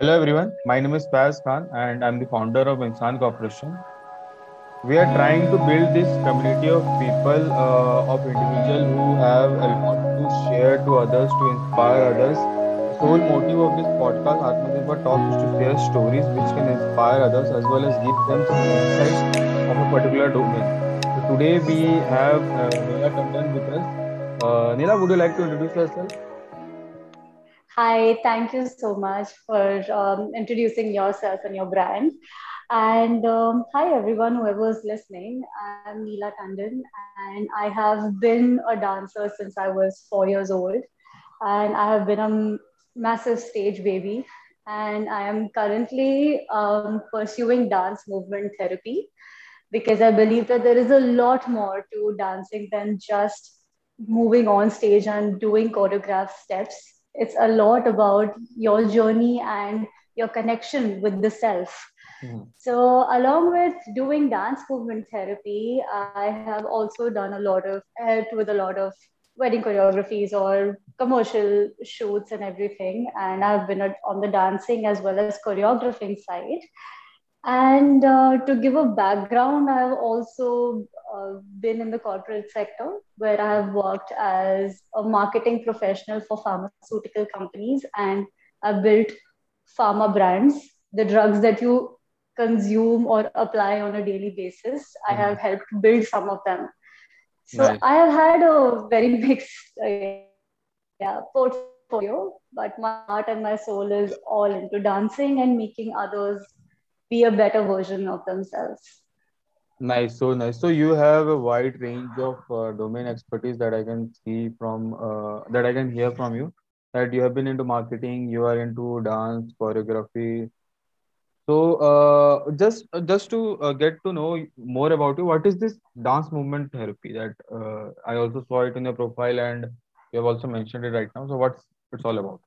Hello everyone, my name is Faz Khan and I'm the founder of Insan Corporation. We are trying to build this community of people, uh, of individuals who have a lot to share to others, to inspire others. The sole motive of this podcast, Atmanirbhar Talks, is to share stories which can inspire others as well as give them some insights of a particular domain. So today we have uh, Neela Tandon with us. Uh, Neela, would you like to introduce yourself? Hi, thank you so much for um, introducing yourself and your brand. And um, hi, everyone, whoever's listening. I'm Neela Tandon, and I have been a dancer since I was four years old. And I have been a massive stage baby. And I am currently um, pursuing dance movement therapy because I believe that there is a lot more to dancing than just moving on stage and doing choreographed steps it's a lot about your journey and your connection with the self. Mm-hmm. so along with doing dance movement therapy i have also done a lot of helped with a lot of wedding choreographies or commercial shoots and everything. And i've been on the dancing as well as choreographing side and uh, to give a background, I've also uh, been in the corporate sector where I have worked as a marketing professional for pharmaceutical companies and I've built pharma brands, the drugs that you consume or apply on a daily basis. Mm-hmm. I have helped build some of them. So nice. I have had a very mixed uh, yeah, portfolio, but my heart and my soul is all into dancing and making others be a better version of themselves. Nice, so nice. So you have a wide range of uh, domain expertise that I can see from uh, that I can hear from you. That you have been into marketing, you are into dance, choreography. So uh, just just to uh, get to know more about you, what is this dance movement therapy? That uh, I also saw it in your profile, and you have also mentioned it right now. So what's it's all about?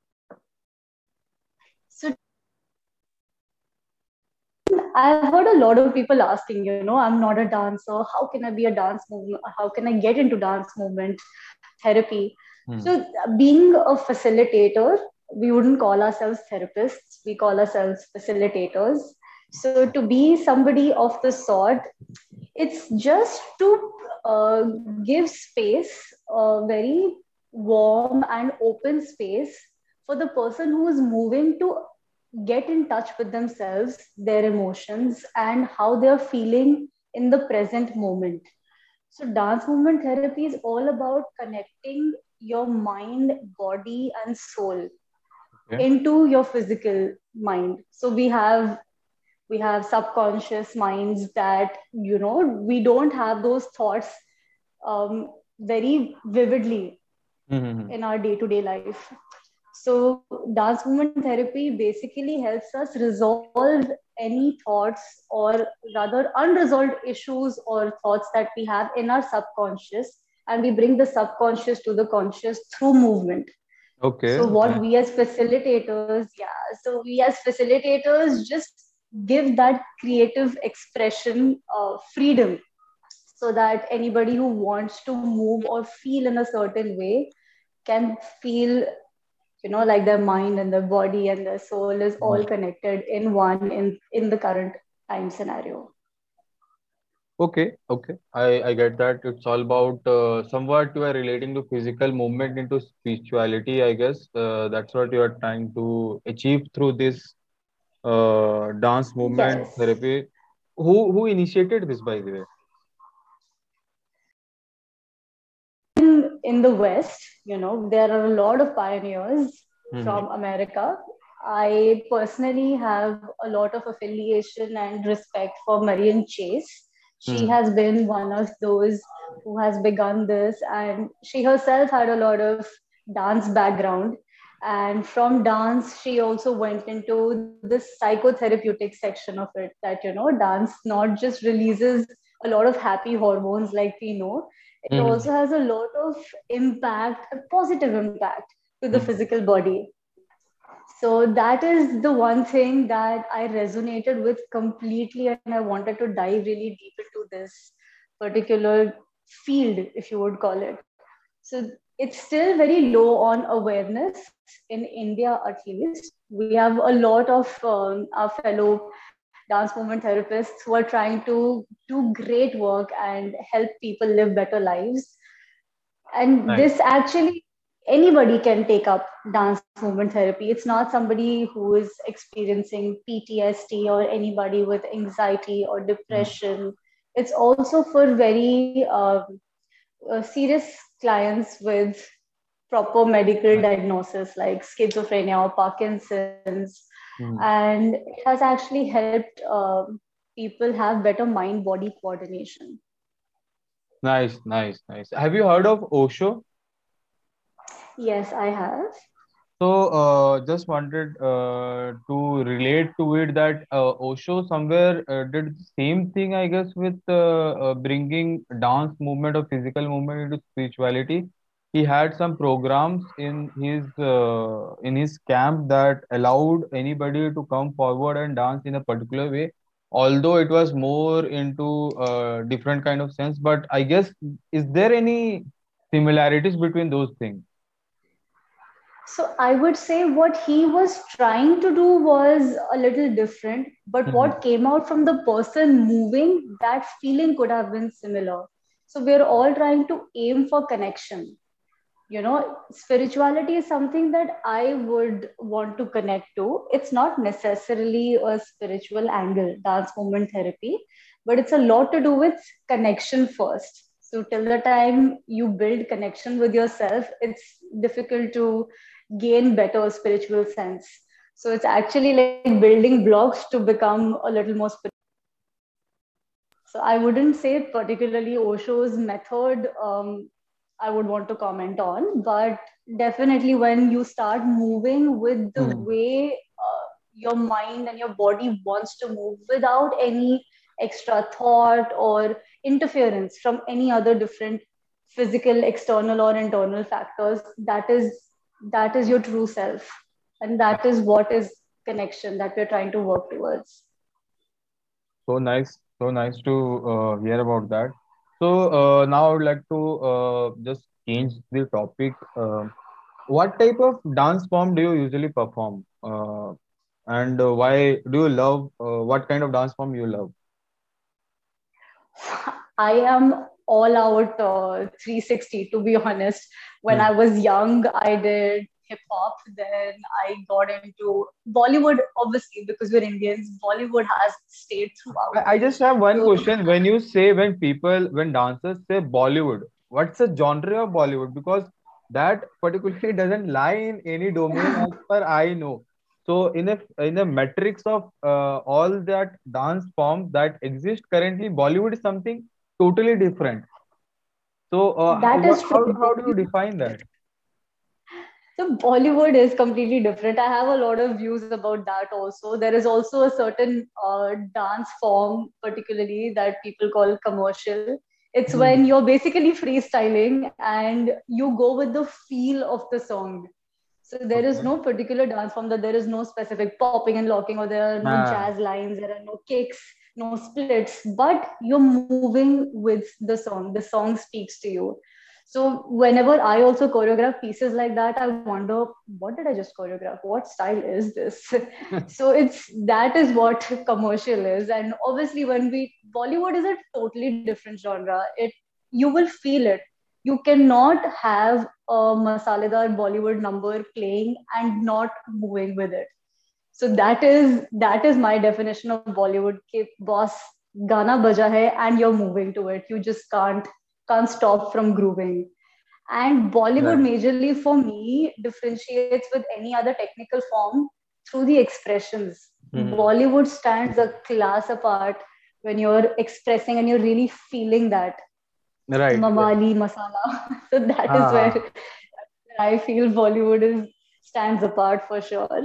I've heard a lot of people asking, you know, I'm not a dancer. How can I be a dance movement? How can I get into dance movement therapy? Hmm. So, being a facilitator, we wouldn't call ourselves therapists, we call ourselves facilitators. So, to be somebody of the sort, it's just to uh, give space, a very warm and open space for the person who is moving to get in touch with themselves, their emotions, and how they're feeling in the present moment. So, dance movement therapy is all about connecting your mind, body, and soul okay. into your physical mind. So, we have we have subconscious minds that you know we don't have those thoughts um, very vividly mm-hmm. in our day-to-day life so, dance movement therapy basically helps us resolve any thoughts or rather unresolved issues or thoughts that we have in our subconscious, and we bring the subconscious to the conscious through movement. Okay. So, what we as facilitators, yeah, so we as facilitators just give that creative expression uh, freedom so that anybody who wants to move or feel in a certain way can feel you know like their mind and their body and their soul is all connected in one in in the current time scenario. Okay okay. I i get that. It's all about uh, somewhat you are relating to physical movement into spirituality i guess. Uh, that's what you are trying to achieve through this uh, dance movement yes. therapy. Who who initiated this by the way in the West, you know, there are a lot of pioneers mm-hmm. from America. I personally have a lot of affiliation and respect for Marian Chace. She mm. has been one of those who has begun this, and she herself had a lot of dance background. And from dance, she also went into this psychotherapeutic section of it that, you know, dance not just releases a lot of happy hormones like we know, it mm. also has a lot of impact a positive impact to the mm. physical body so that is the one thing that i resonated with completely and i wanted to dive really deep into this particular field if you would call it so it's still very low on awareness in India, at least. We have a lot of um, our fellow dance movement therapists who are trying to do great work and help people live better lives. And nice. this actually, anybody can take up dance movement therapy. It's not somebody who is experiencing PTSD or anybody with anxiety or depression. Mm. It's also for very uh, uh, serious clients with proper medical diagnosis like schizophrenia or Parkinson's. Mm. And it has actually helped uh, people have better mind body coordination. Nice, nice, nice. Have you heard of Osho? Yes, I have. So, uh, just wanted uh, to relate to it that uh, Osho somewhere uh, did the same thing, I guess, with uh, uh, bringing dance movement or physical movement into spirituality. He had some programs in his in his camp that allowed anybody to come forward and dance in a particular way. Although it was more into a different kind of sense, but I guess is there any similarities between those things? So I would say what he was trying to do was a little different, but mm-hmm. what came out from the person moving, that feeling could have been similar. So we're all trying to aim for connection. You know, spirituality is something that I would want to connect to. It's not necessarily a spiritual angle, dance movement therapy, but it's a lot to do with connection first. So till the time you build connection with yourself, it's difficult to gain better spiritual sense. So it's actually like building blocks to become a little more spiritual. So I wouldn't say particularly Osho's method um, I would want to comment on, but definitely when you start moving with the mm. way uh, your mind and your body wants to move without any extra thought or interference from any other different physical external or internal factors that is that is your true self. And that is what is connection that we're trying to work towards. So nice so nice to uh, hear about that so uh, now i would like to uh, just change the topic uh, what type of dance form do you usually perform? Uh, and uh, why do you love what kind of dance form you love? I am all out 360 to be honest. When mm. I was young, I did hip hop. Then I got into Bollywood, obviously, because we're Indians. Bollywood has stayed throughout. I just have one question. When you say, when people, when dancers say Bollywood, what's the genre of Bollywood? Because that particularly doesn't lie in any domain as per I know. So in a in a matrix of uh, all that dance forms that exist currently, Bollywood is something totally different. So uh, that is how, how do you define that? So Bollywood is completely different. I have a lot of views about that also. There is also a certain uh, dance form, particularly that people call commercial. It's mm. when you're basically freestyling and you go with the feel of the song. So there is no particular dance form that there is no specific popping and locking, or there are no ah. jazz lines, there are no kicks no splits, but you're moving with the song. The song speaks to you. So whenever I also choreograph pieces like that, I wonder what did I just choreograph? What style is this? so it's that is what commercial is. And obviously, when we Bollywood is a totally different genre. It you will feel it. You cannot have a masaledar Bollywood number playing and not moving with it so that is that is my definition of bollywood ke boss gana baja hai and you're moving to it you just can't can't stop from grooving and bollywood yeah. majorly for me differentiates with any other technical form through the expressions mm-hmm. bollywood stands a class apart when you're expressing and you're really feeling that right mamali yeah. masala so that ah. is where i feel bollywood is stands apart for sure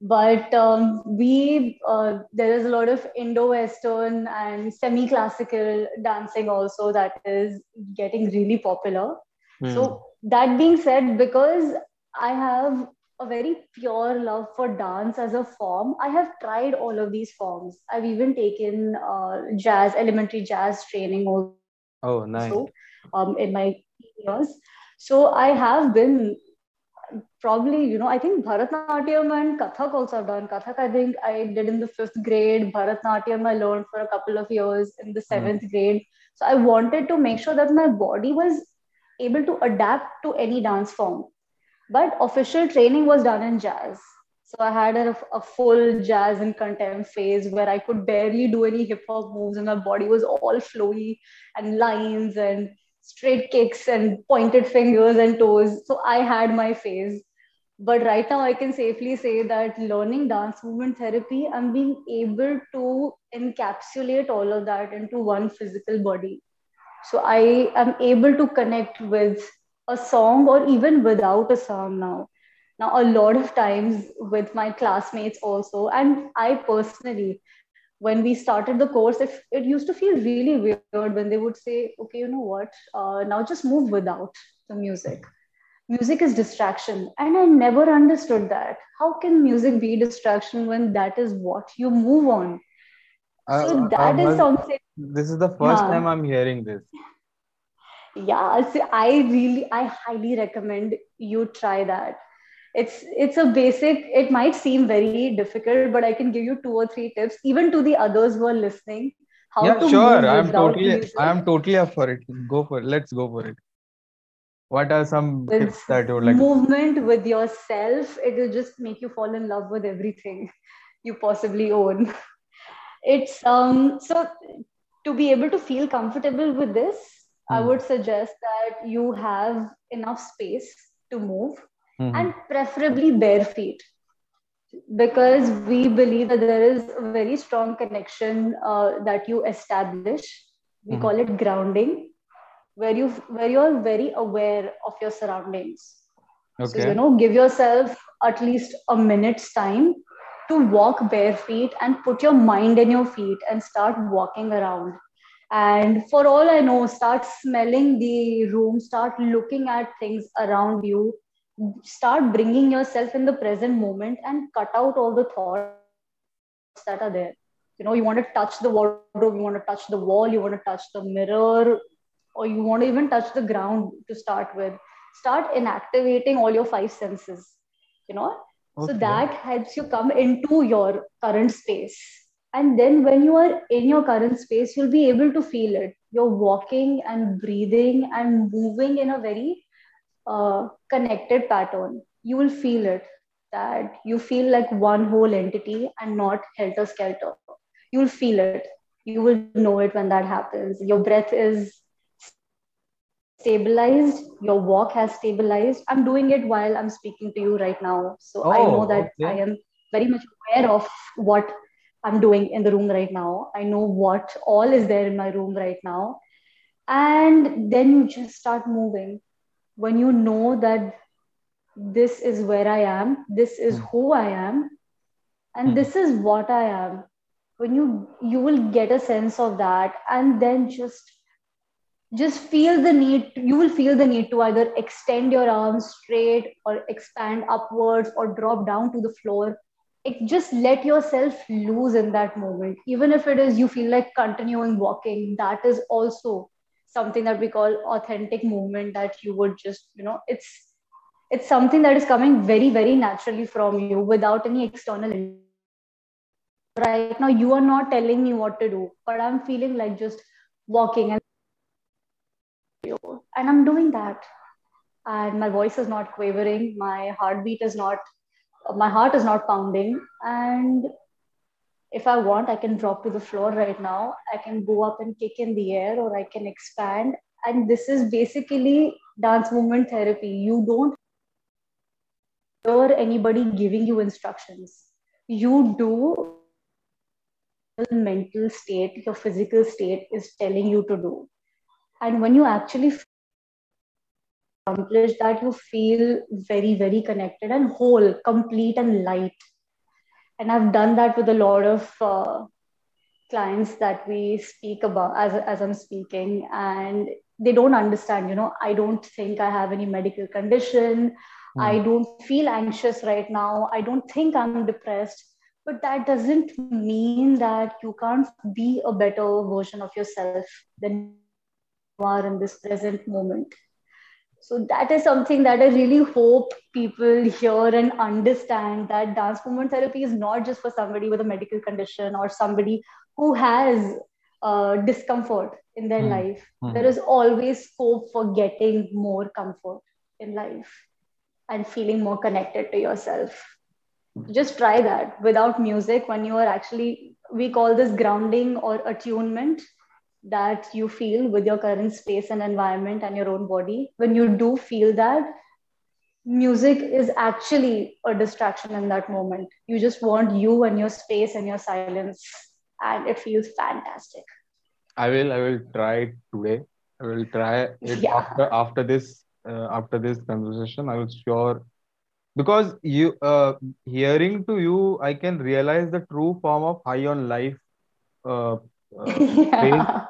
but um, we uh, there is a lot of indo-western and semi-classical dancing also that is getting really popular. Mm. so that being said because i have a very pure love for dance as a form i have tried all of these forms. I've even taken uh, jazz elementary jazz training also oh nice. um, in my years. So I have been probably, you know, I think Bharatnatyam and Kathak also have done. Kathak, I think I did in the fifth grade. Bharatnatyam, I learned for a couple of years in the 7th mm. grade. So I wanted to make sure that my body was able to adapt to any dance form. But official training was done in jazz. So I had a, a full jazz and contempt phase where I could barely do any hip hop moves and my body was all flowy and lines and straight kicks and pointed fingers and toes. So I had my phase. But right now, I can safely say that learning dance movement therapy, I'm being able to encapsulate all of that into one physical body. So I am able to connect with a song or even without a song now. Now, a lot of times with my classmates also, and I personally, when we started the course, it, it used to feel really weird when they would say, okay, you know what, uh, now just move without the music. Music is distraction. And I never understood that. How can music be distraction when that is what you move on? Uh, so that uh, is something. This is the first time I'm hearing this. Yeah, so I really, I highly recommend you try that it's it's a basic it might seem very difficult but i can give you two or three tips even to the others who are listening how yeah, to sure i'm totally music. i'm totally up for it go for it let's go for it what are some with tips that you would like movement with yourself it will just make you fall in love with everything you possibly own it's um so to be able to feel comfortable with this hmm. i would suggest that you have enough space to move mm-hmm. and preferably bare feet because we believe that there is a very strong connection uh, that you establish we mm-hmm. call it grounding where you where you're very aware of your surroundings. Okay. so you know give yourself at least a minute's time to walk bare feet and put your mind in your feet and start walking around. And for all i know start smelling the room start looking at things around you start bringing yourself in the present moment and cut out all the thoughts that are there. You know you want to touch the wardrobe you want to touch the wall you want to touch the mirror or you want to even touch the ground to start with start inactivating all your five senses you know okay. so that helps you come into your current space and then when you are in your current space you'll be able to feel it you're walking and breathing and moving in a very uh, connected pattern, you will feel it that you feel like one whole entity and not helter skelter. You will feel it. You will know it when that happens. Your breath is stabilized. Your walk has stabilized. I'm doing it while I'm speaking to you right now. So oh, I know that okay. I am very much aware of what I'm doing in the room right now. I know what all is there in my room right now. And then you just start moving when you know that this is where I am, this is hmm. who I am, and mm. this is what I am, when you you will get a sense of that, and then just just feel the need you will feel the need to either extend your arms straight or expand upwards or drop down to the floor. It just let yourself loose in that moment. Even if it is you feel like continuing walking that is also something that we call authentic movement that you would just you know it's it's something that is coming very very naturally from you without any external right now you are not telling me what to do but i'm feeling like just walking and and i'm doing that and my voice is not quavering my heartbeat is not my heart is not pounding and if I want, I can drop to the floor right now. I can go up and kick in the air, or I can expand. And this is basically dance movement therapy. You don't hear anybody giving you instructions. You do mental state, your physical state is telling you to do. And when you actually accomplish that, you feel very, very connected and whole, complete, and light and I've done that with a lot of uh, clients that we speak about as as I'm speaking, and they don't understand. You know, I don't think I have any medical condition. Mm. I don't feel anxious right now. I don't think I'm depressed. But that doesn't mean that you can't be a better version of yourself than you are in this present moment. So that is something that I really hope people hear and understand that dance movement therapy is not just for somebody with a medical condition or somebody who has uh, discomfort in their mm. life. Mm. There is always scope for getting more comfort in life and feeling more connected to yourself. Just try that without music when you are actually, we call this grounding or attunement that you feel with your current space and environment and your own body. When you do feel that, music is actually a distraction in that moment. You just want you and your space and your silence and it feels fantastic. I will. I will try today. I will try it yeah. after after this uh, after this conversation. I was sure because you uh, hearing to you, I can realize the true form of high on life. Uh, uh yeah.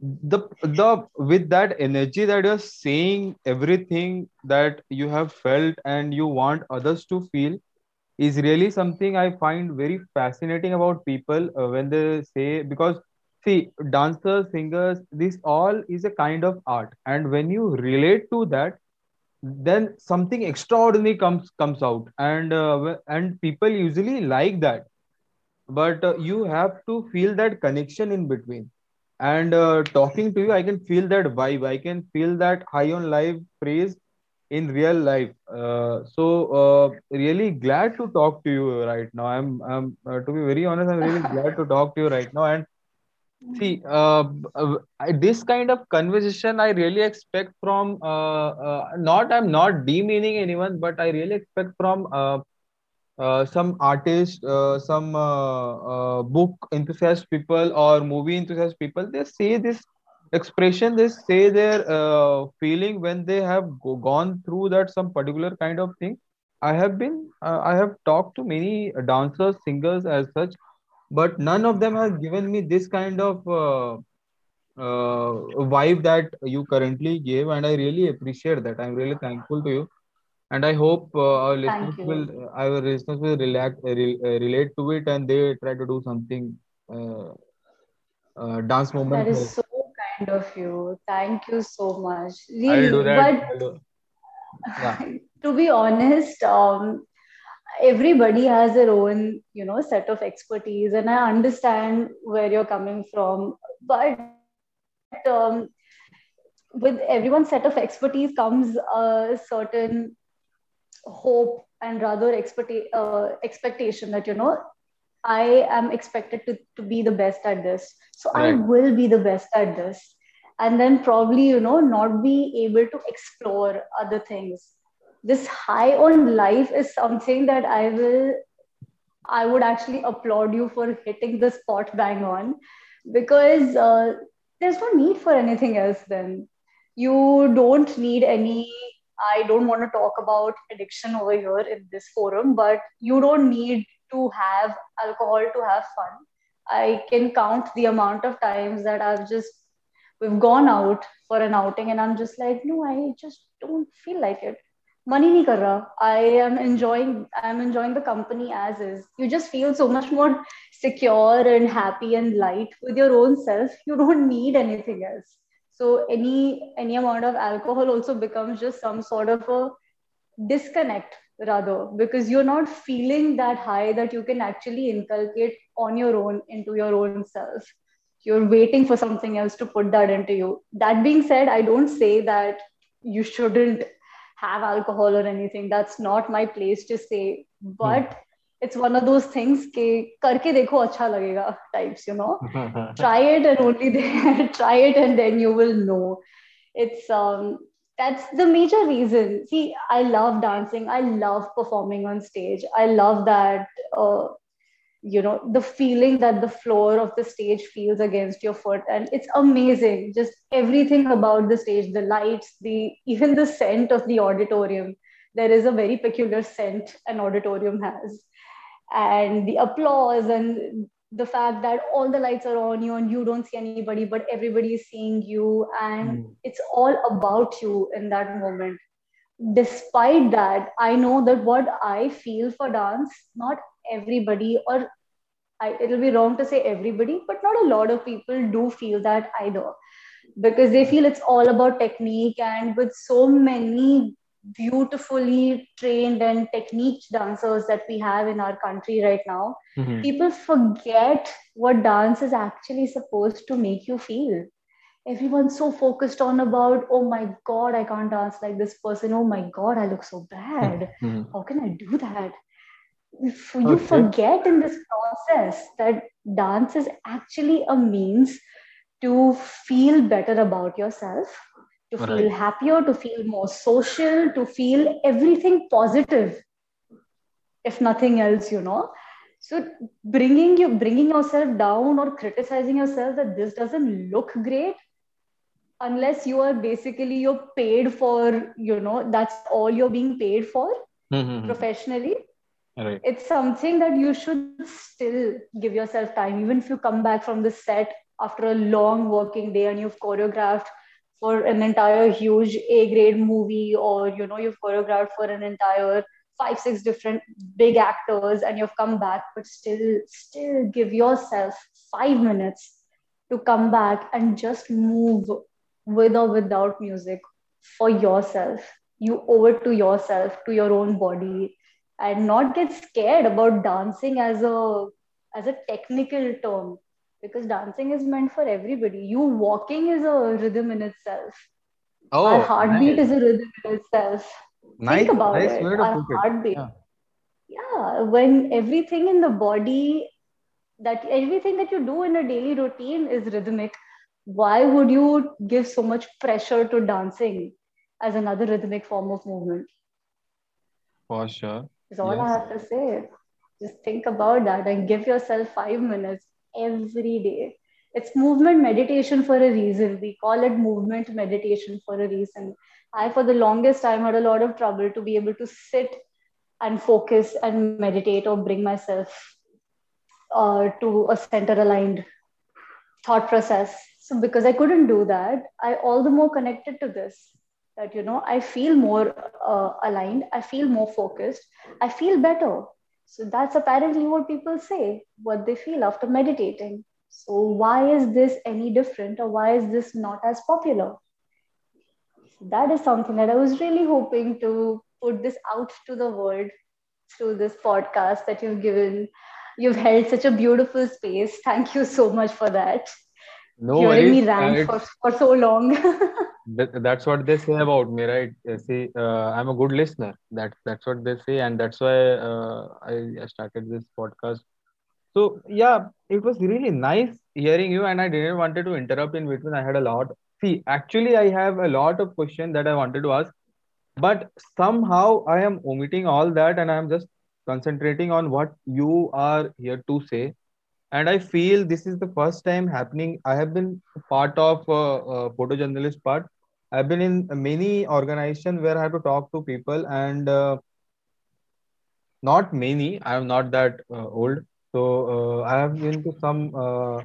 The the with that energy that you're saying everything that you have felt and you want others to feel is really something I find very fascinating about people uh, when they say because see dancers, singers, this all is a kind of art, and when you relate to that, then something extraordinary comes comes out, and uh, and people usually like that, but uh, you have to feel that connection in between. And uh, talking to you, I can feel that vibe. I can feel that high on life praise in real life. Uh, so uh, really glad to talk to you right now. I'm, I'm uh, to be very honest, I'm really glad to talk to you right now. And see, uh, uh, this kind of conversation I really expect from uh, not I'm not demeaning anyone, but I really expect from some artist, some book enthusiast people or movie enthusiast people. They say this expression they say their uh, feeling when they have go- gone through that some particular kind of thing i have been uh, i have talked to many dancers singers as such but none of them has given me this kind of uh, uh vibe that you currently gave and i really appreciate that i'm really thankful to you and i hope uh, our listeners will our listeners will relate, uh, relate to it and they try to do something dance moment that is so kind of you. Thank you so much. Really, I'll do that. But. Yeah. to be honest, um, everybody has their own, you know, set of expertise, and I understand where you're coming from. But um, with everyone's set of expertise comes a certain hope and rather expecta- uh, expectation that you know I am expected to, to be the best at this. So right. I will be the best at this. And then probably, you know, not be able to explore other things. This high on life is something that I will, I would actually applaud you for hitting the spot bang on because uh, there's no need for anything else then. You don't need any I don't want to talk about addiction over here in this forum, but you don't need to have alcohol to have fun. I can count the amount of times that I've just we've gone out for an outing and I'm just like, no, I just don't feel like it. Money nahi kar raha. I am enjoying I'm enjoying the company as is. You just feel so much more secure and happy and light with your own self. You don't need anything else. So any any amount of alcohol also becomes just some sort of a disconnect rather because you're not feeling that high that you can actually inculcate on your own into your own self. You're waiting for something else to put that into you. That being said i don't say that you shouldn't have alcohol or anything. That's not my place to say. But mm. It's one of those things ke karke dekho acha lagega types you know try it and only then try it and then you will know it's um that's the major reason. See, I love dancing. I love performing on stage. I love that, uh, you know, the feeling that the floor of the stage feels against your foot. And it's amazing. Just everything about the stage, the lights, the even the scent of the auditorium. There is a very peculiar scent an auditorium has. And the applause and the fact that all the lights are on you and you don't see anybody but everybody is seeing you. And mm. it's all about you in that moment. Despite that i know that what i feel for dance not everybody or I, it'll be wrong to say everybody but not a lot of people do feel that either. Because they feel it's all about technique and with so many beautifully trained and technique dancers that we have in our country right now Mm-hmm. people forget what dance is actually supposed to make you feel everyone's so focused on about oh my god i can't dance like this person oh my god i look so bad Mm-hmm. how can i do that If you Okay. forget in this process that dance is actually a means to feel better about yourself to feel happier to feel more social to feel everything positive if nothing else you know so bringing you bringing yourself down or criticizing yourself that this doesn't look great unless you are basically you're paid for you know that's all you're being paid for Mm-hmm. professionally Right. it's something that you should still give yourself time even if you come back from the set after a long working day and you've choreographed for an entire huge a grade movie or you know you've choreographed for an entire five six different big actors and you've come back but still still give yourself 5 minutes to come back and just move with or without music for yourself. You owe it to yourself to your own body and not get scared about dancing as a as a technical term because dancing is meant for everybody you walking is a rhythm in itself Oh, our heartbeat nice. is a rhythm in itself Nice, think about nice it our heartbeat Yeah. yeah when everything in the body that everything that you do in a daily routine is rhythmic why would you give so much pressure to dancing as another rhythmic form of movement For sure. is all I have to say. Just think about that and give yourself five minutes every day. It's movement meditation for a reason. We call it movement meditation for a reason. I, for the longest time, had a lot of trouble to be able to sit and focus and meditate or bring myself uh, to a center aligned thought process. So, because I couldn't do that, I all the more connected to this that, you know, I feel more uh, aligned, I feel more focused, I feel better. So, that's apparently what people say, what they feel after meditating. So, why is this any different or why is this not as popular? That is something that I was really hoping to put this out to the world through this podcast that you've given. You've held such a beautiful space. Thank you so much for that. No Hearing me worries. Rant for, for so long. that, that's what they say about me, right? See, uh, I'm a good listener. That's that's what they say, and that's why uh, I, I started this podcast. So yeah, it was really nice hearing you, and I didn't wanted to interrupt in between. I had a lot. See, actually, I have a lot of questions that I wanted to ask, but somehow I am omitting all that, and I am just concentrating on what you are here to say. And I feel this is the first time happening. I have been part of uh, uh, photojournalist part. I've been in many organizations where I have to talk to people, and uh, not many. I am not that uh, old, so uh, I have been to some uh,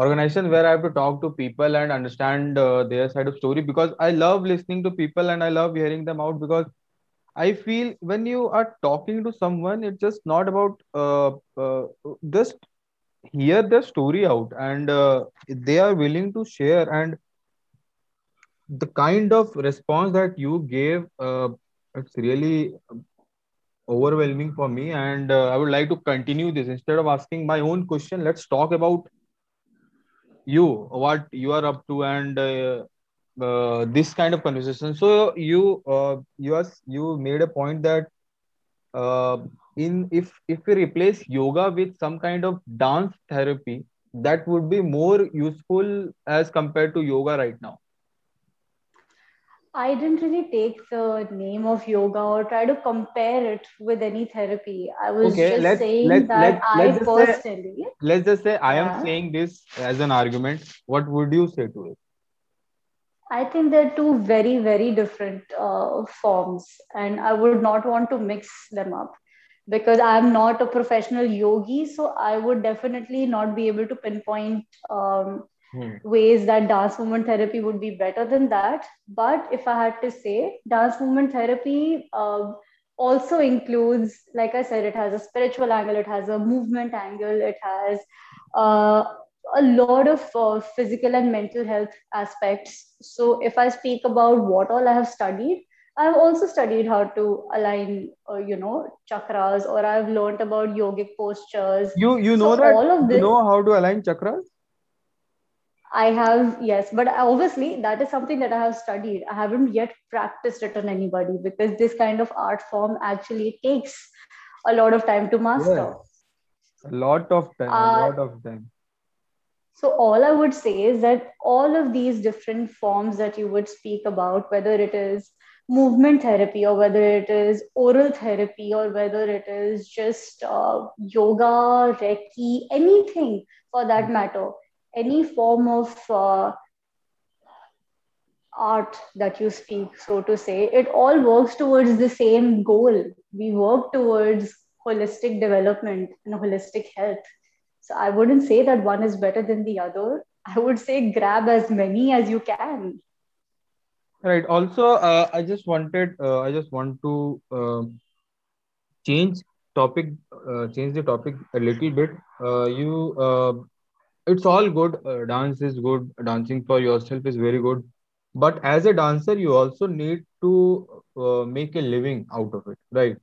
organization where I have to talk to people and understand their side of story because I love listening to people and I love hearing them out because I feel when you are talking to someone, it's just not about uh, uh, just hear their story out and uh, they are willing to share and the kind of response that you gave uh, it's really overwhelming for me and uh, i would like to continue this. Instead of asking my own question let's talk about you what you are up to and uh, uh, this kind of conversation. So you uh, you are you made a point that uh, in if if we replace yoga with some kind of dance therapy that would be more useful as compared to yoga right now I didn't really take the name of yoga or try to compare it with any therapy. I was Okay, just let's- saying let's- that let's- I let's just say- personally, let's just say i am Yeah. saying this as an argument what would you say to it I think they're two very, very different uh, forms, and I would not want to mix them up because I'm not a professional yogi. So I would definitely not be able to pinpoint um, Hmm. ways that dance movement therapy would be better than that. But if I had to say, dance movement therapy uh, also includes, like I said, it has a spiritual angle, it has a movement angle, it has uh, a lot of uh, physical and mental health aspects. So, if I speak about what all I have studied, I've also studied how to align, uh, you know, chakras, or I've learned about yogic postures. You you know So that all of you know how to align chakras? I have yes, but obviously that is something that I have studied. I haven't yet practiced it on anybody because this kind of art form actually takes a lot of time to master. Yes. A lot of time, a Uh, lot of time. So, all I would say is that all of these different forms that you would speak about, whether it is movement therapy or whether it is oral therapy or whether it is just uh, yoga, Reiki, anything for that matter, any form of uh, art that you speak, so to say, it all works towards the same goal. We work towards holistic development and holistic health. So I wouldn't say that one is better than the other. I would say grab as many as you can. Right. Also, uh, I just wanted, uh, I just want to um change topic, uh, change the topic a little bit. Uh, you, uh, it's all good. Uh, dance is good. Dancing for yourself is very good. But as a dancer, you also need to uh, make a living out of it, right?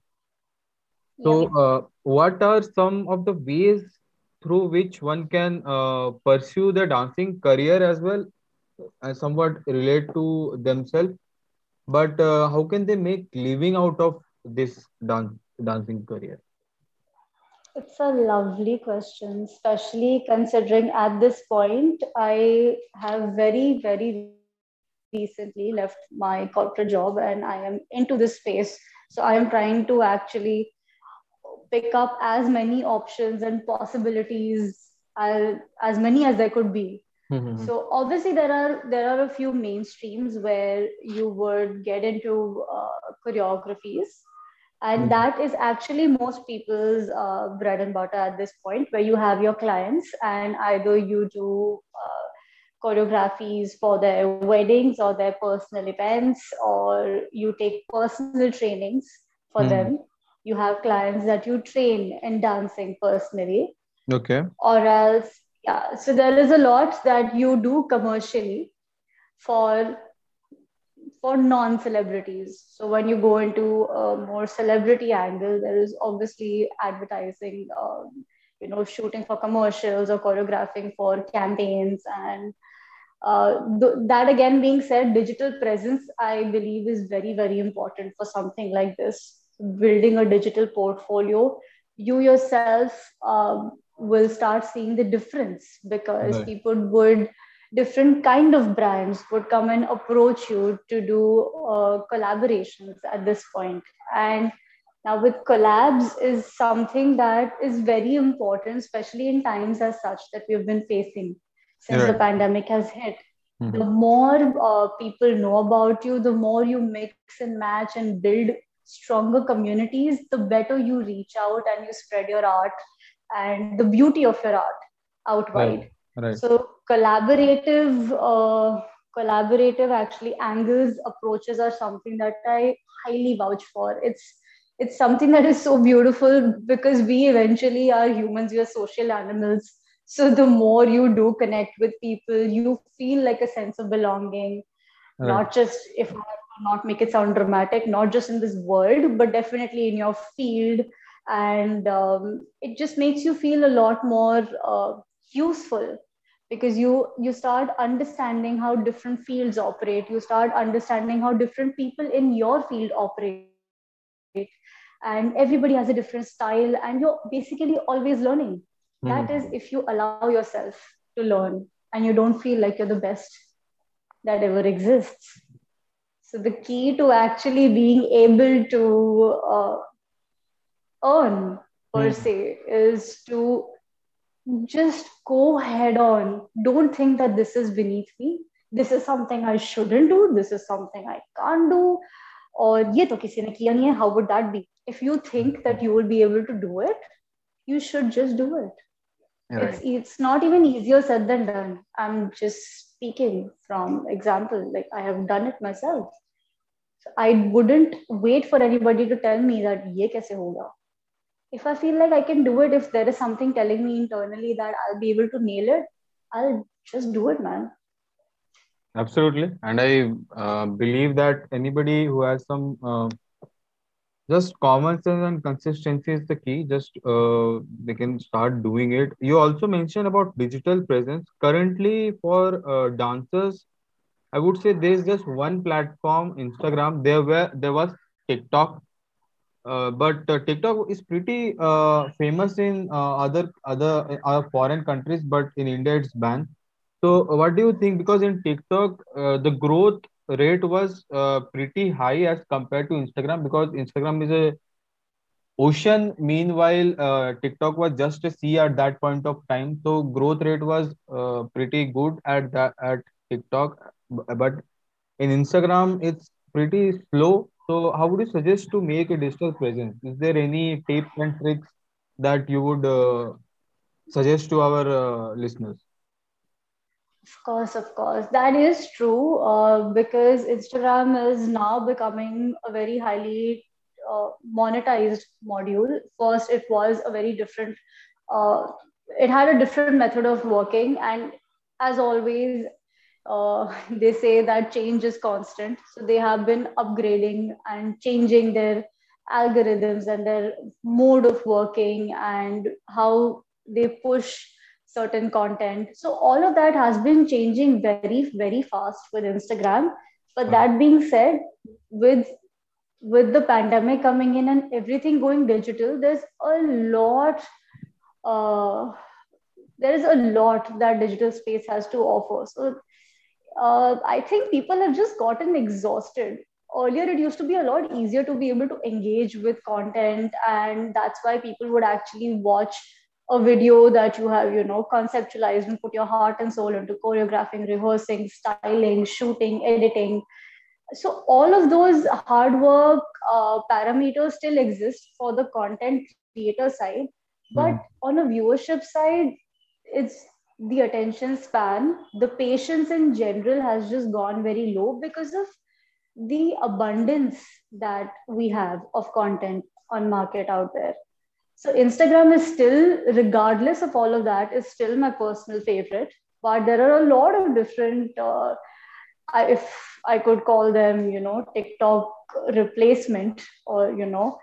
So, uh, what are some of the ways through which one can uh, pursue the dancing career as well, and somewhat relate to themselves? But uh, how can they make living out of this dance dancing career? It's a lovely question, especially considering at this point I have very, very recently left my corporate job and I am into this space. So I am trying to actually pick up as many options and possibilities as, as many as there could be Mhm. so obviously there are there are a few mainstreams where you would get into uh, choreographies and Mhm. that is actually most people's uh, bread and butter at this point where you have your clients and either you do uh, choreographies for their weddings or their personal events or you take personal trainings for Mhm. them you have clients that you train in dancing personally Okay. or else yeah so there is a lot that you do commercially for for non-celebrities. So when you go into a more celebrity angle there is obviously advertising um, you know shooting for commercials or choreographing for campaigns and uh, th- that again being said digital presence i believe is very very important for something like this. Building a digital portfolio you yourself um, will start seeing the difference because Right. people would different kind of brands would come and approach you to do uh, collaborations at this point and now with collabs is something that is very important especially in times as such that we've been facing since the pandemic has hit the Mhm. more uh, people know about you the more you mix and match and build stronger communities the better you reach out and you spread your art and the beauty of your art out wide Right. so collaborative uh, collaborative actually angles approaches are something that i highly vouch for it's it's something that is so beautiful because we eventually are humans we are social animals so the more you do connect with people you feel like a sense of belonging Right. not just if I not make it sound dramatic, not just in this world, but definitely in your field. And um, it just makes you feel a lot more uh, useful because you you start understanding how different fields operate. You start understanding how different people in your field operate, and everybody has a different style, and you're basically always learning. That is, Mhm. if you allow yourself to learn and you don't feel like you're the best that ever exists. So the key to actually being able to uh, earn per Mhm. se is to just go head on. Don't think that this is beneath me. This is something I shouldn't do. This is something I can't do. Or ये तो किसी ने किया नहीं है. How would that be? If you think that you will be able to do it, you should just do it. It's Right. it's not even easier said than done. I'm just speaking from example. Like I have done it myself. So I wouldn't wait for anybody to tell me that ये कैसे होगा. if I feel like I can do it, if there is something telling me internally that I'll be able to nail it, I'll just do it, man. Absolutely. And I uh, believe that anybody who has some uh, just common sense and consistency is the key. Just uh, they can start doing it. You also mentioned about digital presence. Currently, for uh, dancers, I would say there's just one platform, Instagram. There were there was TikTok, uh, but uh, TikTok is pretty uh, famous in uh, other other uh, foreign countries, but in India it's banned. So, what do you think? Because in TikTok, the growth rate was pretty high as compared to Instagram because Instagram is a ocean. Meanwhile, TikTok was just a sea at that point of time. So, growth rate was pretty good at that at TikTok, but in Instagram, it's pretty slow. So, how would you suggest to make a digital presence? Is there any tips and tricks that you would uh, suggest to our uh, listeners? Of course, of course. That is true uh, because Instagram is now becoming a very highly uh, monetized module. First, it was a very different, uh, it had a different method of working. And as always, uh, they say that change is constant. So they have been upgrading and changing their algorithms and their mode of working and how they push certain content. So all of that has been changing very, very fast with Instagram. But that being said, with with the pandemic coming in and everything going digital, there's a lot. Uh, there is a lot that digital space has to offer. So uh, I think people have just gotten exhausted. Earlier, it used to be a lot easier to be able to engage with content, and that's why people would actually watch a video that you have, you know, conceptualized and put your heart and soul into choreographing, rehearsing, styling, shooting, editing. So all of those hard work uh, parameters still exist for the content creator side, but mm. on a viewership side, it's the attention span, the patience in general has just gone very low because of the abundance that we have of content on market out there so Instagram is still, regardless of all of that, is still my personal favorite. But there are a lot of different, uh, if I could call them, you know, TikTok replacement or, you know,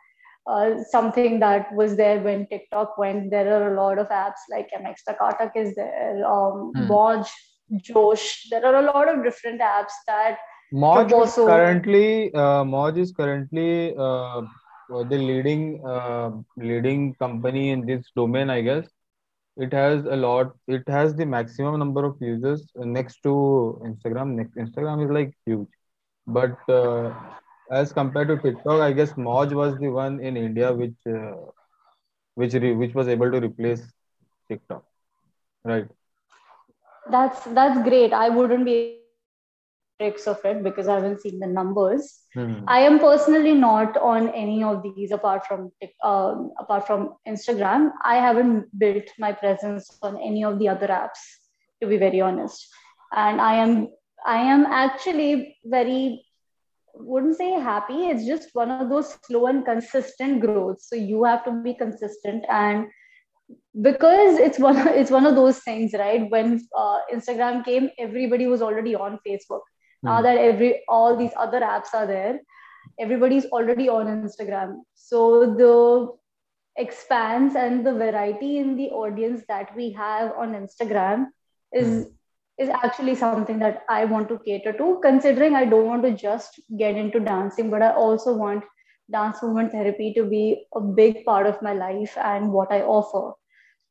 uh, something that was there when TikTok went. There are a lot of apps like MX Takatak is there, um, hmm. Moj, Josh. There are a lot of different apps that Moj is currently uh, Moj is currently uh, the leading uh, leading company in this domain i guess it has a lot it has the maximum number of users next to instagram next instagram is like huge but uh, as compared to tiktok i guess moj was the one in india which uh, which re- which was able to replace tiktok right that's that's great i wouldn't be tricks of it because I haven't seen the numbers. Mm-hmm. I am personally not on any of these apart from uh, apart from Instagram. I haven't built my presence on any of the other apps, to be very honest. And I am I am actually very wouldn't say happy. It's just one of those slow and consistent growths. So you have to be consistent and because it's one it's one of those things right when uh, instagram came everybody was already on facebook now hmm. that every all these other apps are there everybody's already on instagram so the expanse and the variety in the audience that we have on instagram is mm. Is actually something that i want to cater to considering i don't want to just get into dancing but i also want dance movement therapy to be a big part of my life and what i offer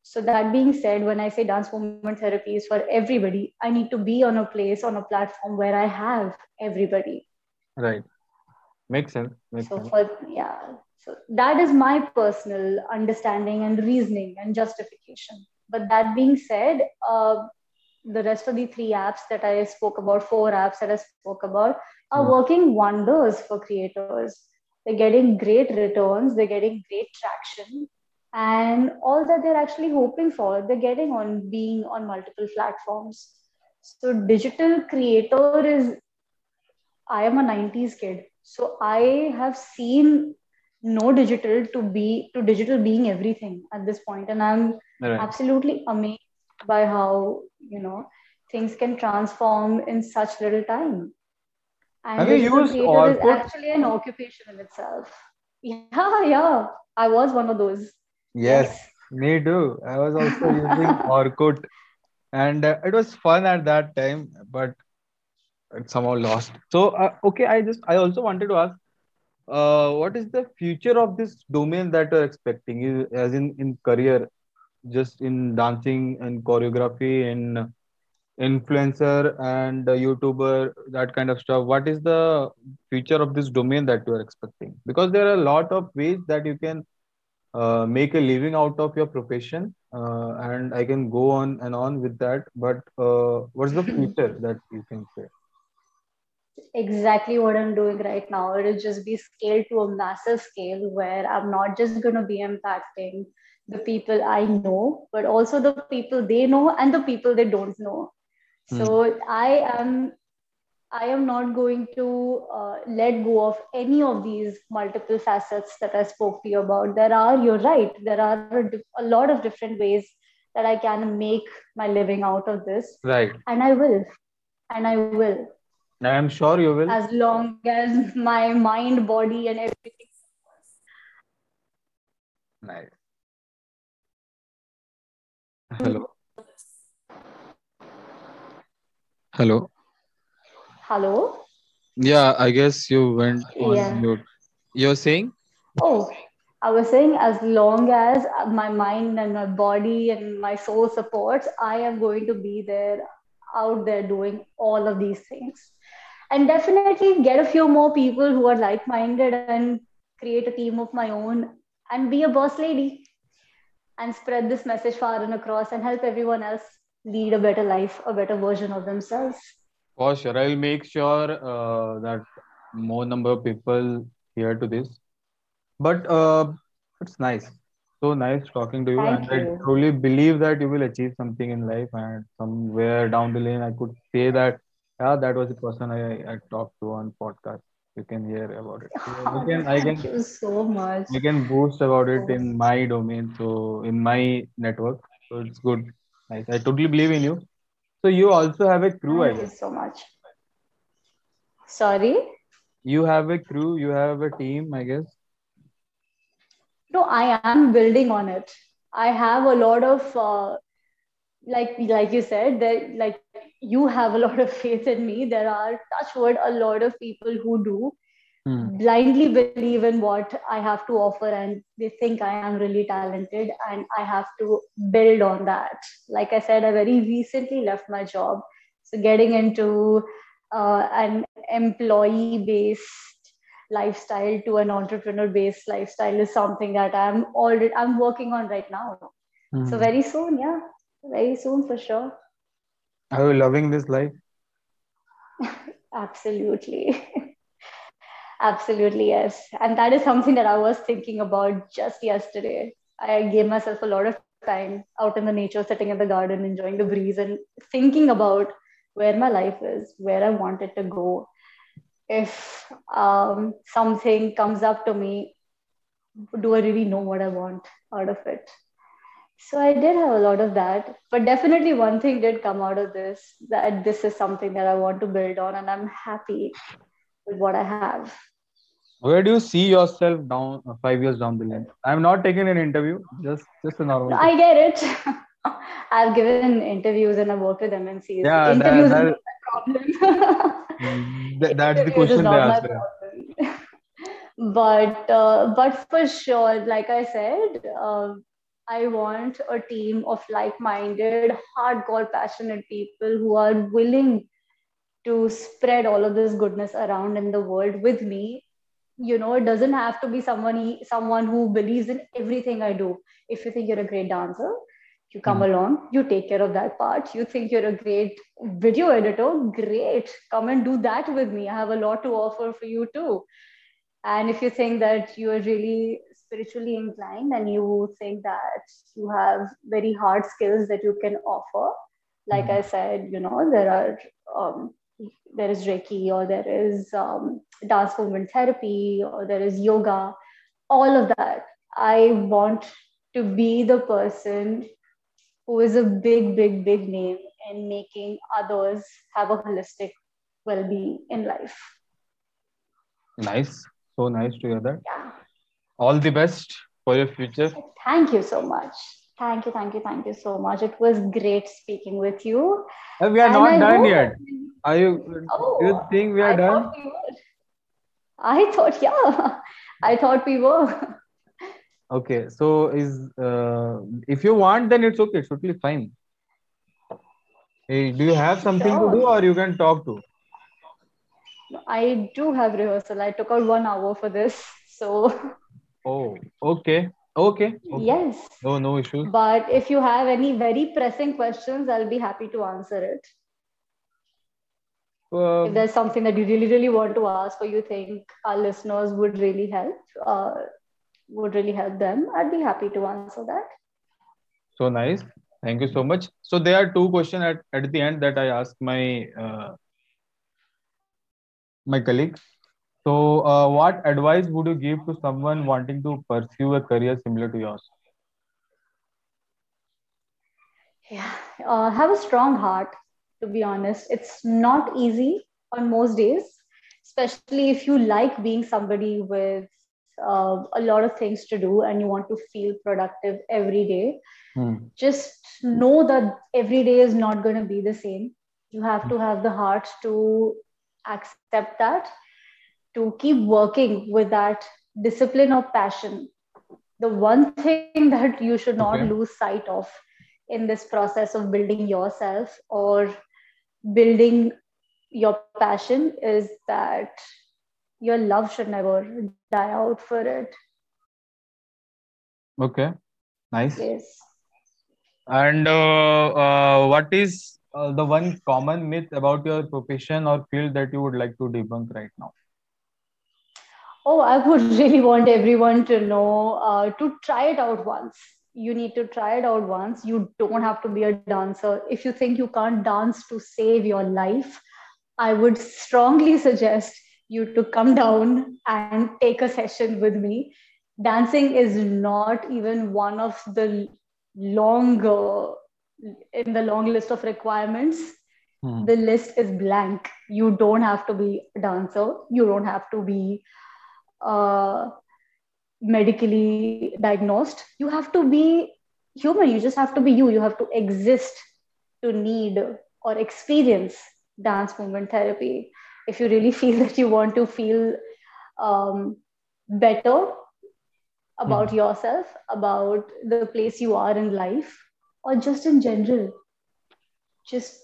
so that being said, when I say dance movement therapy is for everybody, I need to be on a place, on a platform where I have everybody. Right. Makes sense. Makes so sense. for yeah. So that is my personal understanding and reasoning and justification. But that being said, uh, the rest of the three apps that I spoke about, four apps that I spoke about, are mm. working wonders for creators. They're getting great returns, they're getting great traction and all that they're actually hoping for they're getting on being on multiple platforms so digital creator is i am a 90s kid so i have seen no digital to be to digital being everything at this point and i'm right. absolutely amazed by how you know things can transform in such little time. And Have you used theater is Orkut? actually an occupation in itself. Yeah, yeah. I was one of those. Yes, me too. I was also using Orkut, and uh, it was fun at that time, but it somehow lost. So, uh, okay, I just I also wanted to ask, uh, what is the future of this domain that you're expecting, as in in career, just in dancing and choreography, in influencer and YouTuber, that kind of stuff. What is the future of this domain that you are expecting? Because there are a lot of ways that you can uh, make a living out of your profession, uh, and I can go on and on with that. But uh, what's the future that you can say? exactly what I'm doing right now. It'll just be scaled to a massive scale where I'm not just going to be impacting the people I know, but also the people they know and the people they don't know. Hmm. So I am I am not going to uh, let go of any of these multiple facets that I spoke to you about. There are, you're right, there are a, a lot of different ways that I can make my living out of this, Right. and I will, and I will, I am sure you will. as long as my mind, body, and everything. Nice. Hello. Hello. Hello? Yeah, I guess you went on Yeah. mute. You're saying? Oh, I was saying, as long as my mind and my body and my soul supports, I am going to be there, out there doing all of these things. And definitely get a few more people who are like minded and create a team of my own and be a boss lady and spread this message far and across and help everyone else lead a better life, a better version of themselves. For sure. I'll make sure uh, that more number of people hear to this. But uh, it's nice. So nice talking to you. Thank And I truly believe that you will achieve something in life. And somewhere down the lane, I could say that, yeah, that was the person I, I talked to on podcast. You can hear about it. We can, I Thank you so much. we can boost about it in my domain. So in my network. So it's good. Nice. I totally believe in you. So you also have a crew, I Thank you so much. Sorry? You have a crew, you have a team, I guess. No, I am building on it. I have a lot of uh, like like you said that like you have a lot of faith in me. There are touch wood a lot of people who do Hmm. blindly believe in what I have to offer and they think I am really talented and I have to build on that. Like I said, I very recently left my job. So getting into uh, an employee based lifestyle to an entrepreneur based lifestyle is something that I'm already I'm working on right now. So Hmm. very soon, yeah, very soon for sure. Are you loving this life? Absolutely. Absolutely, yes. And that is something that I was thinking about just yesterday. I gave myself a lot of time out in the nature, sitting in the garden, enjoying the breeze, and thinking about where my life is, where I want it to go. If um, something comes up to me, do I really know what I want out of it? So I did have a lot of that. But definitely one thing did come out of this that this is something that I want to build on, and I'm happy with what I have. Where do you see yourself down uh, five years down the line? I'm not taking an interview, just just a normal. I get it. I've given interviews and I've worked with MNCs. Yeah, that- that- is my problem. Mm, that's the question they not my ask. but uh, but for sure, like I said, um, I want a team of like-minded, hardcore, passionate people who are willing to spread all of this goodness around in the world with me. You know it doesn't have to be someone someone who believes in everything i do. If you think you're a great dancer you come Mhm. along you take care of that part. You think you're a great video editor great. Come and do that with me. I have a lot to offer for you too. And if you think that you are really spiritually inclined and you think that you have very hard skills that you can offer like Mhm. i said you know there are um, there is reiki or there is um, dance movement therapy or there is yoga all of that i want to be the person who is a big, big, big name in making others have a holistic well being in life. Nice. So nice to hear that. Yeah. All the best for your future. Thank you so much. Thank you, thank you, thank you so much. It was great speaking with you. Uh, we are And not I done yet. Are you? Oh, do you think we are I done? Thought we. I thought, yeah, I thought we were. Okay. So is uh, if you want, then it's okay. It's totally fine. Hey, do you have something to do, or you can talk to? I do have rehearsal. I took out one hour for this. So, Oh, okay. Okay. okay. yes. No, no issues. But if you have any very pressing questions, I'll be happy to answer it. Uh, If there's something that you really, really want to ask or you think our listeners would really help, uh, would really help them, I'd be happy to answer that. so nice. Thank you so much. So there are two questions at, at the end that I ask my uh, my colleagues. So, uh, what advice would you give to someone wanting to pursue a career similar to yours? Yeah, uh, have a strong heart, to be honest. It's not easy on most days, especially if you like being somebody with uh, a lot of things to do and you want to feel productive every day. Hmm. Just know that every day is not going to be the same. You have to have the heart to accept that, to keep working with that discipline or passion. The one thing that you should not Okay. lose sight of in this process of building yourself or building your passion is that your love should never die out for it. Okay, nice. Yes. And uh, uh, what is uh, the one common myth about your profession or field that you would like to debunk right now? Oh, I would really want everyone to know uh, to try it out once. You need to try it out once. You don't have to be a dancer. If you think you can't dance to save your life, I would strongly suggest you to come down and take a session with me. Dancing is not even one of the long uh, in the long list of requirements Hmm. the list is blank you don't have to be a dancer you don't have to be uh, medically diagnosed you have to be human. You just have to be you. You have to exist to need or experience dance movement therapy. If you really feel that you want to feel um, better about Mhm. yourself about the place you are in life or just in general just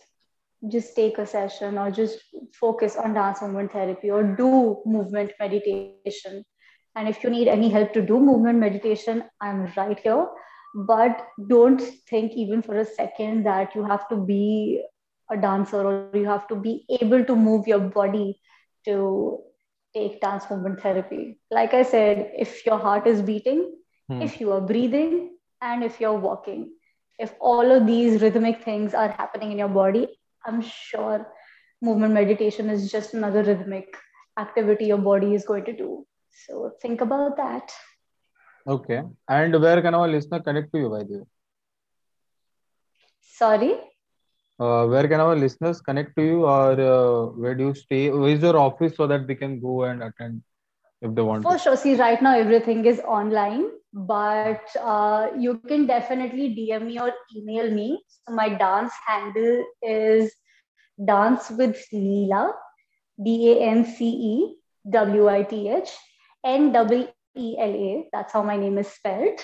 just take a session or just focus on dance movement therapy or do movement meditation. And if you need any help to do movement meditation i'm right here. But don't think even for a second that you have to be a dancer or you have to be able to move your body to take dance movement therapy. Like i said if your heart is beating Hmm. if you are breathing and if you're walking if all of these rhythmic things are happening in your body i'm sure movement meditation is just another rhythmic activity your body is going to do so think about that Okay. And where can our listener connect to you, by the way? sorry Uh, where can our listeners connect to you, or uh, where do you stay? Where is your office so that they can go and attend if they want For to? sure. See, right now everything is online, but uh, you can definitely DM me or email me. So my dance handle is Dance with Neela, D A N C E W I T H N W E L A. That's how my name is spelled.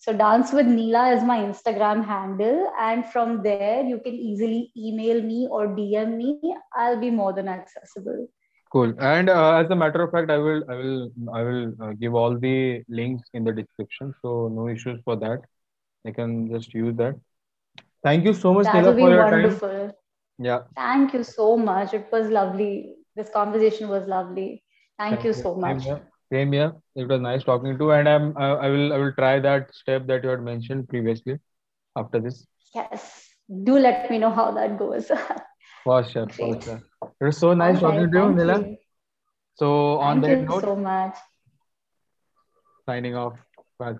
So Dance with Neela is my Instagram handle, and from there you can easily email me or DM me. I'll be more than accessible. Cool. And uh, as a matter of fact, I will, I will, I will uh, give all the links in the description. So no issues for that. I can just use that. Thank you so much, That be for your time. wonderful. Yeah. Thank you so much. It was lovely. This conversation was lovely. Thank you so much Same here. Same here. It was nice talking to you, and I'm, I, I will, I will try that step that you had mentioned previously. After this, Yes. Do let me know how that goes. for sure, for sure. It was so nice right, talking to you, Neela. So on Thank that note, so much. signing off. Bye.